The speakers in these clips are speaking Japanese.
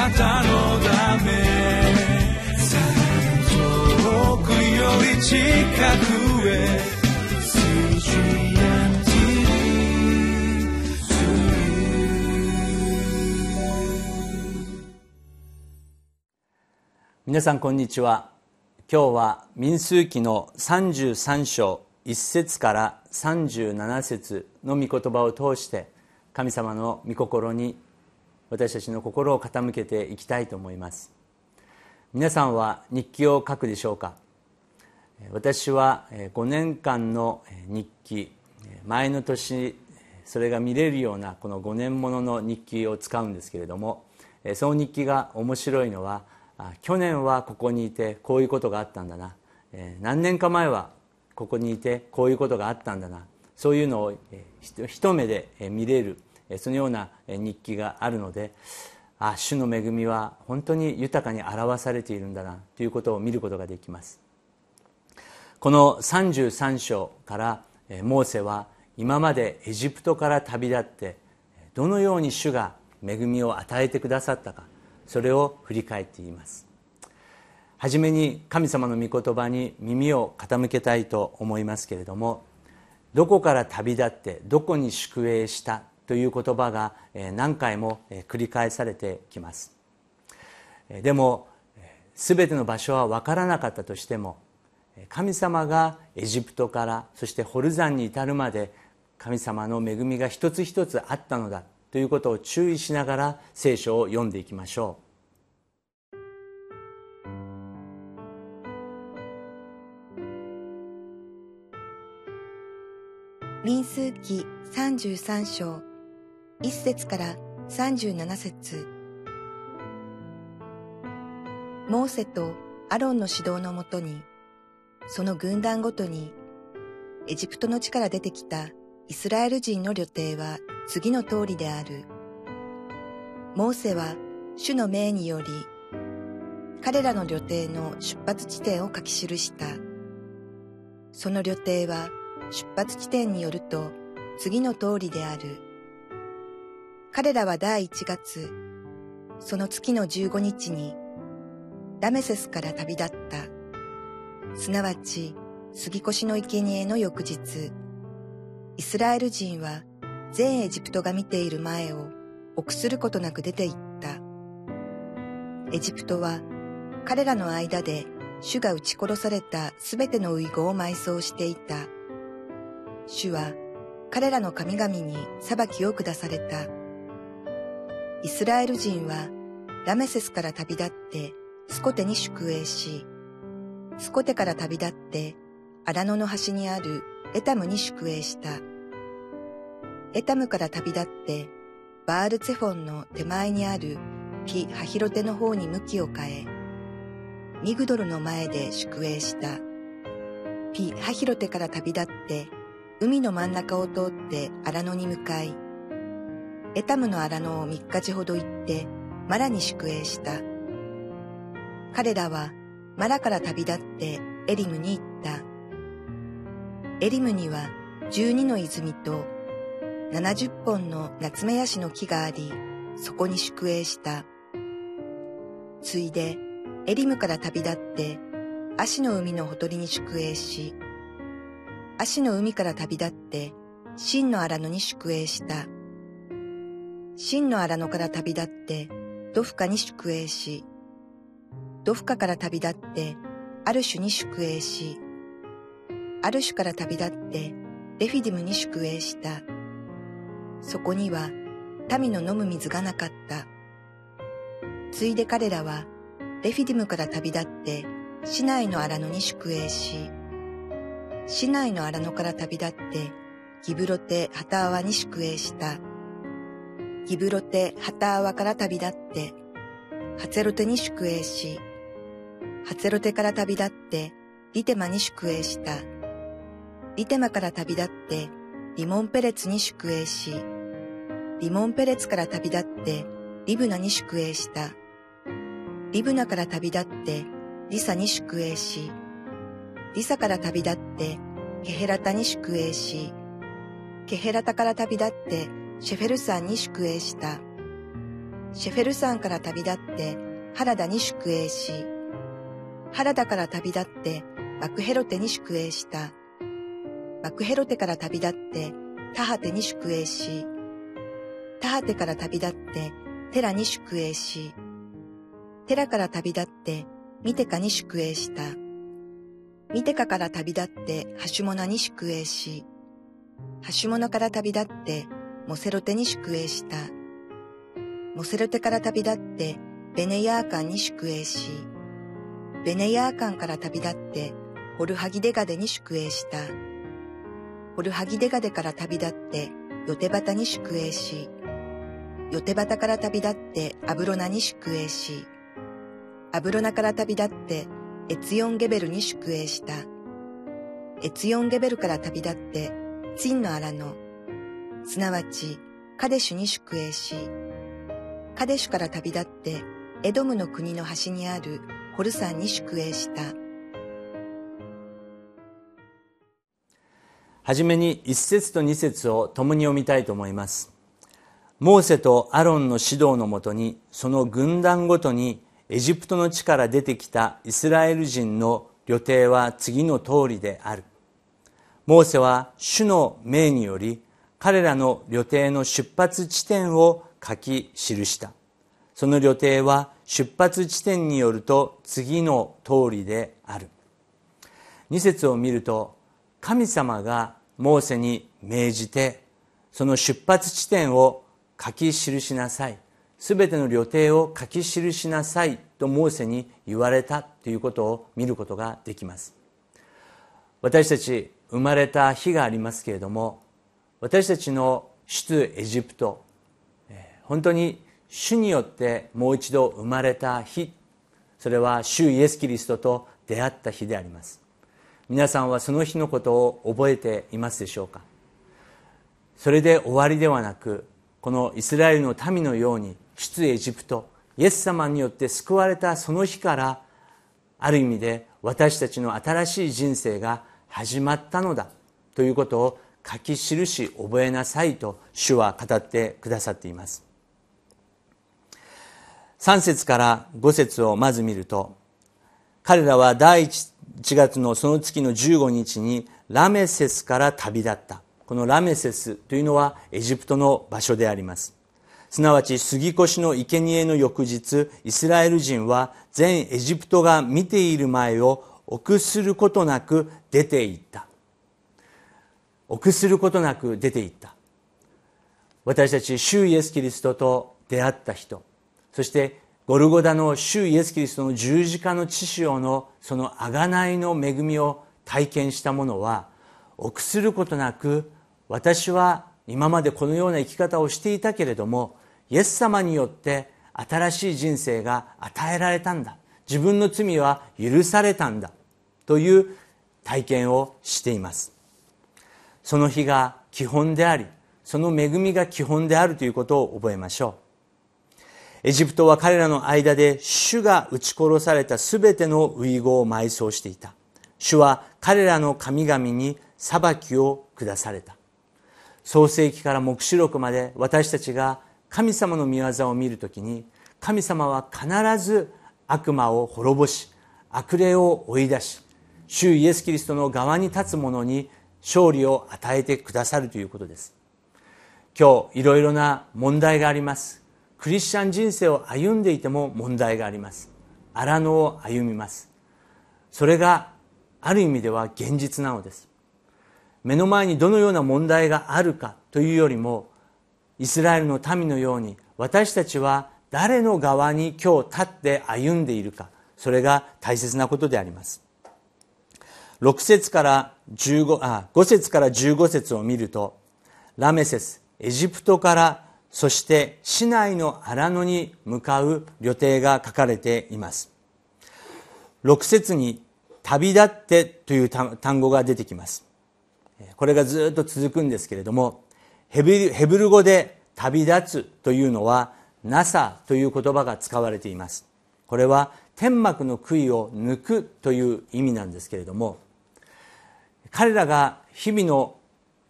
なたのため遠くより近くへ皆さんこんにちは。今日は民数記の33章1節から37節の御言葉を通して神様の御心に私たちの心を傾けていきたいと思います。皆さんは日記を書くでしょうか？私は5年間の日記前の年それが見れるようなこの5年ものの日記を使うんですけれどもその日記が面白いのは去年はここにいてこういうことがあったんだな。何年か前はここにいてこういうことがあったんだな。そういうのを一目で見れるそのような日記があるのであ主の恵みは本当に豊かに表されているんだなということを見ることができます。この33章からモーセは今までエジプトから旅立ってどのように主が恵みを与えてくださったかそれを振り返っています。はじめに神様の御言葉に耳を傾けたいと思いますけれどもどこから旅立ってどこに宿営したという言葉が何回も繰り返されてきます。でも全ての場所は分からなかったとしても神様がエジプトからそしてホル山に至るまで神様の恵みが一つ一つあったのだということを注意しながら聖書を読んでいきましょう。民数記33章。1節から37節モーセとアロンの指導のもとにその軍団ごとにエジプトの地から出てきたイスラエル人の旅程は次の通りである。モーセは主の命により、彼らの旅程の出発地点を書き記した。その旅程は出発地点によると次の通りである。彼らは第一月、その月の15日に、ラメセスから旅立った。すなわち、杉越の生贄の翌日、イスラエル人は全エジプトが見ている前を臆することなく出て行った。エジプトは彼らの間で主が撃ち殺されたすべての遺語を埋葬していた。主は彼らの神々に裁きを下された。イスラエル人はラメセスから旅立ってスコテに宿営し、スコテから旅立って荒野の端にあるエタムに宿営した。エタムから旅立って、バールツェフォンの手前にあるピ・ハヒロテの方に向きを変え、ミグドルの前で宿営した。ピ・ハヒロテから旅立って、海の真ん中を通って荒野に向かい、エタムの荒野を三日地ほど行って、マラに宿営した。彼らはマラから旅立ってエリムに行った。エリムには十二の泉と70本の夏目ヤシの木があり、そこに宿営した。ついで、エリムから旅立って、足の海のほとりに宿営し、足の海から旅立って、真の荒野に宿営した。真の荒野から旅立って、ドフカに宿営し、ドフカから旅立って、アルシュに宿営し、アルシュから旅立って、レフィディムに宿営した。そこには民の飲む水がなかった。ついで彼らはレフィディムから旅立って市内の荒野に宿営し、市内の荒野から旅立ってギブロテ・ハタアワに宿営した。ギブロテ・ハタアワから旅立ってハツェロテに宿営し、ハツェロテから旅立ってリテマに宿営した。リテマから旅立ってリモンペレツに宿営し、リモンペレツから旅立ってリブナに宿営した。リブナから旅立ってリサに宿営し、リサから旅立ってケヘラタに宿営し、ケヘラタから旅立ってシェフェルサンに宿営した。シェフェル山から旅立って原田に宿営し、原田から旅立ってバクヘロテに宿営した。バクヘロテから旅立ってタハテに宿営し、タハテから旅立ってテラに宿営し、テラから旅立ってミテカに宿営した。ミテカから旅立ってハシュモナに宿営し、ハシュモナから旅立ってモセロテに宿営した。モセロテから旅立ってベネヤーカンに宿営し、ベネヤーカンから旅立ってホルハギデガデに宿営した。ホルハギデガデから旅立ってヨテバタに宿営し、ヨテバタから旅立ってアブロナに宿営し、アブロナから旅立ってエツヨンゲベルに宿営した。エツヨンゲベルから旅立ってツンの荒野、すなわちカデシュに宿営し、カデシュから旅立ってエドムの国の端にあるホル山に宿営した。はじめに一節と二節を共に読みたいと思います。モーセとアロンの指導のもとに、その軍団ごとにエジプトの地から出てきたイスラエル人の旅程は次の通りである。モーセは主の命により彼らの旅程の出発地点を書き記した。その旅程は出発地点によると次の通りである。二節を見ると神様がモーセに命じてその出発地点を書き記しなさい。すべての旅程を書き記しなさいとモーセに言われたということを見ることができます私たち生まれた日がありますけれども私たちの首都エジプト本当に主によってもう一度生まれた日それは主イエス・キリストと出会った日であります。皆さんはその日のことを覚えていますでしょうか？それで終わりではなくこのイスラエルの民のように出エジプトイエス様によって救われたその日からある意味で私たちの新しい人生が始まったのだということを書き記し覚えなさいと主は語ってくださっています。3節から5節をまず見ると彼らは第1月のその月の15日にラメセスから旅立った。このラメセスというのはエジプトの場所であります。すなわち杉越の生贄の翌日、イスラエル人は全エジプトが見ている前を臆することなく出て行った。臆することなく出て行った。私たち、主イエス・キリストと出会った人、そしてゴルゴダの主イエス・キリストの十字架の血潮のその贖いの恵みを体験した者は、臆することなく、私は今までこのような生き方をしていたけれども、イエス様によって新しい人生が与えられたんだ。自分の罪は許されたんだ。という体験をしています。その日が基本でありその恵みが基本であるということを覚えましょう。エジプトは彼らの間で主が撃ち殺された全ての遺語を埋葬していた。主は彼らの神々に裁きを下された。創世記から黙示録まで私たちが神様の御業を見るときに神様は必ず悪魔を滅ぼし悪霊を追い出し主イエス・キリストの側に立つ者に勝利を与えてくださるということです。今日いろいろな問題があります。クリスチャン人生を歩んでいても問題があります。荒野を歩みます。それがある意味では現実なのです。目の前にどのような問題があるかというよりもイスラエルの民のように私たちは誰の側に今日立って歩んでいるかそれが大切なことであります。6節から15あ5節から15節を見るとラメセスエジプトからそして市内の荒野に向かう旅程が書かれています。6節に旅立ってという単語が出てきます。これがずっと続くんですけれどもヘブル語で旅立つというのはナサという言葉が使われています。これは天幕の杭を抜くという意味なんですけれども彼らが日々の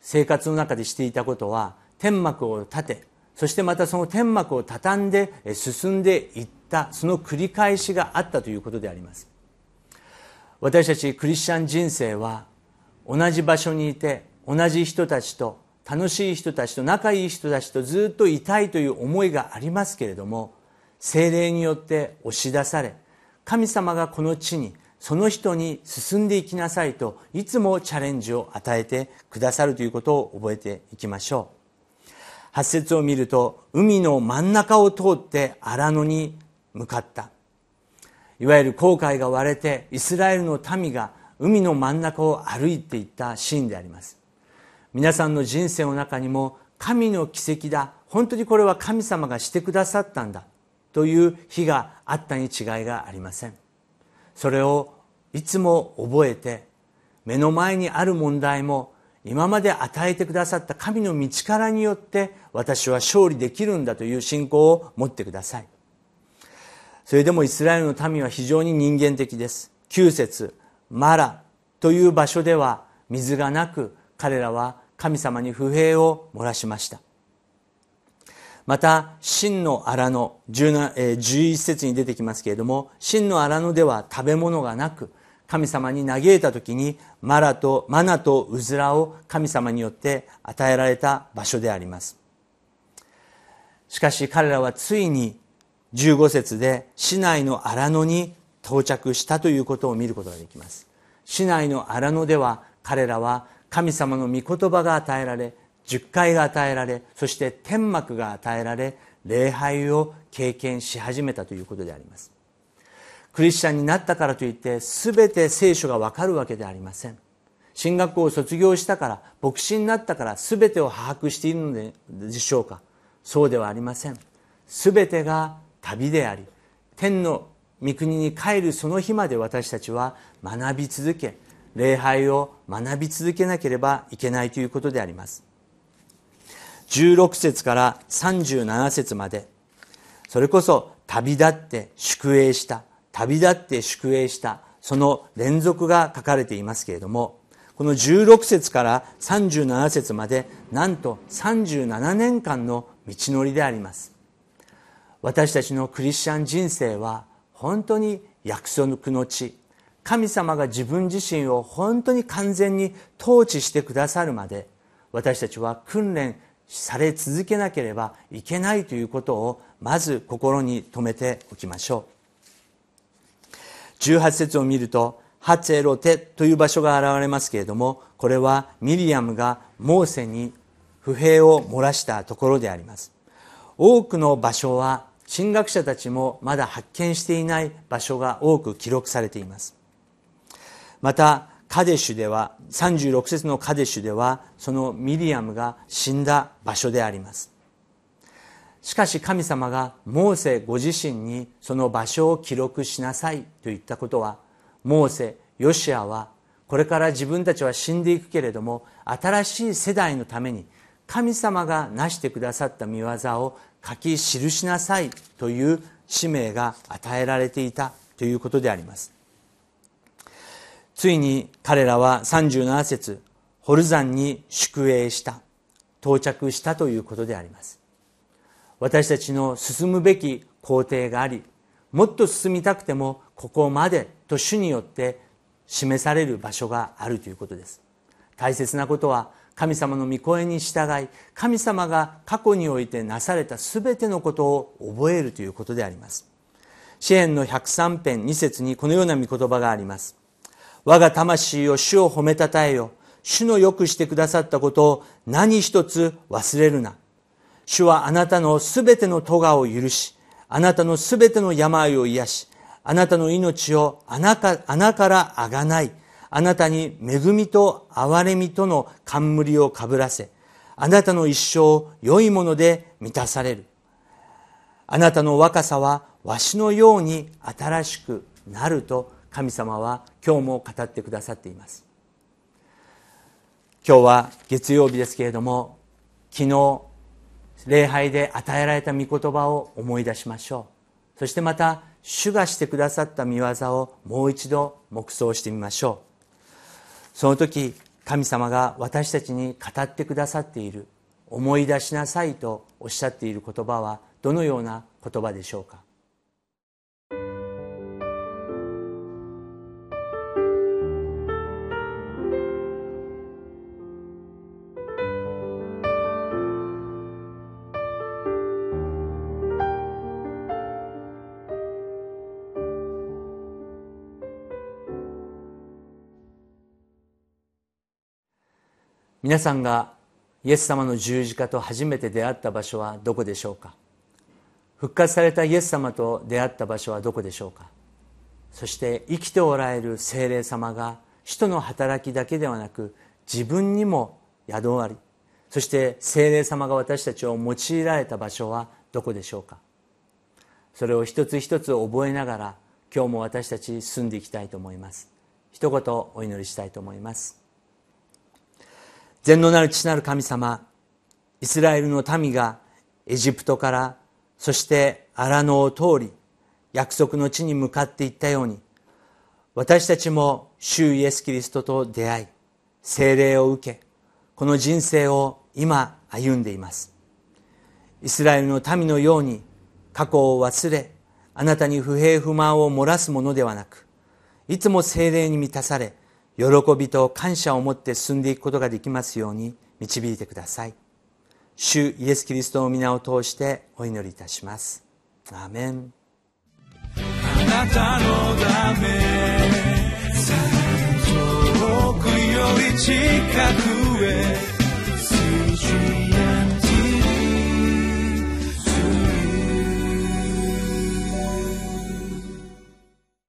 生活の中でしていたことは天幕を立てそしてまたその天幕を畳んで進んでいったその繰り返しがあったということであります。私たちクリスチャン人生は同じ場所にいて同じ人たちと楽しい人たちと仲いい人たちとずっといたいという思いがありますけれども精霊によって押し出され神様がこの地にその人に進んでいきなさいといつもチャレンジを与えてくださるということを覚えていきましょう。八節を見ると海の真ん中を通って荒野に向かった。いわゆる航海が割れてイスラエルの民が海の真ん中を歩いていったシーンであります。皆さんの人生の中にも神の奇跡だ。本当にこれは神様がしてくださったんだという日があったに違いがありません。それをいつも覚えて目の前にある問題も今まで与えてくださった神の道からによって私は勝利できるんだという信仰を持ってください。それでもイスラエルの民は非常に人間的です。9節マラという場所では水がなく彼らは神様に不平を漏らしました。また真の荒野11節に出てきますけれども真の荒野では食べ物がなく神様に嘆いた時にマラとマナとウズラを神様によって与えられた場所であります。しかし彼らはついに15節で市内の荒野に到着したということを見ることができます。市内の荒野では彼らは神様の御言葉が与えられ十回が与えられそして天幕が与えられ礼拝を経験し始めたということであります。クリスチャンになったからといって全て聖書がわかるわけではありません。進学校を卒業したから牧師になったから全てを把握しているのでしょうか？そうではありません。全てが旅であり天の御国に帰るその日まで私たちは学び続け礼拝を学び続けなければいけないということであります。16節から37節までそれこそ旅立って宿営した旅立って宿営したその連続が書かれていますけれどもこの16節から37節までなんと37年間の道のりであります。私たちのクリスチャン人生は本当に約束の地。神様が自分自身を本当に完全に統治してくださるまで私たちは訓練され続けなければいけないということをまず心に留めておきましょう。18節を見るとハツェロテという場所が現れますけれどもこれはミリアムがモーセに不平を漏らしたところであります。多くの場所は神学者たちもまだ発見していない場所が多く記録されています。またカデシュでは36節のカデシュではそのミリアムが死んだ場所であります。しかし神様がモーセご自身にその場所を記録しなさいと言ったことはモーセヨシアはこれから自分たちは死んでいくけれども新しい世代のために神様が成してくださった見業を書き記しなさいという使命が与えられていたということであります。ついに彼らは37節ホル山に宿営した到着したということであります。私たちの進むべき工程がありもっと進みたくてもここまでと主によって示される場所があるということです大切なことは神様の御声に従い神様が過去においてなされた全てのことを覚えるということであります詩篇の103編2節にこのような御言葉があります我が魂を主を褒めたたえよ。主の良くしてくださったことを何一つ忘れるな。主はあなたのすべての咎を許し、あなたのすべての病を癒し、あなたの命を穴か穴からあがない、あなたに恵みと憐れみとの冠をかぶらせ、あなたの一生良いもので満たされる。あなたの若さはわしのように新しくなると神様は今日も語ってくださっています今日は月曜日ですけれども昨日礼拝で与えられた御言葉を思い出しましょう。そしてまた主がしてくださった御業をもう一度黙想してみましょう。その時神様が私たちに語ってくださっている思い出しなさいとおっしゃっている言葉はどのような言葉でしょうか？皆さんがイエス様の十字架と初めて出会った場所はどこでしょうか？復活されたイエス様と出会った場所はどこでしょうか？そして生きておられる精霊様が使徒の働きだけではなく自分にも宿ありそして精霊様が私たちを用いられた場所はどこでしょうか？それを一つ一つ覚えながら今日も私たち住んでいきたいと思います。一言お祈りしたいと思います。全能なる父なる神様イスラエルの民がエジプトからそして荒野を通り約束の地に向かっていったように私たちも主イエス・キリストと出会い精霊を受けこの人生を今歩んでいます。イスラエルの民のように過去を忘れあなたに不平不満を漏らすものではなくいつも精霊に満たされ喜びと感謝を持って進んでいくことができますように導いてください。主イエス・キリストの皆を通してお祈りいたします。アーメン。あなたのため遠くより近く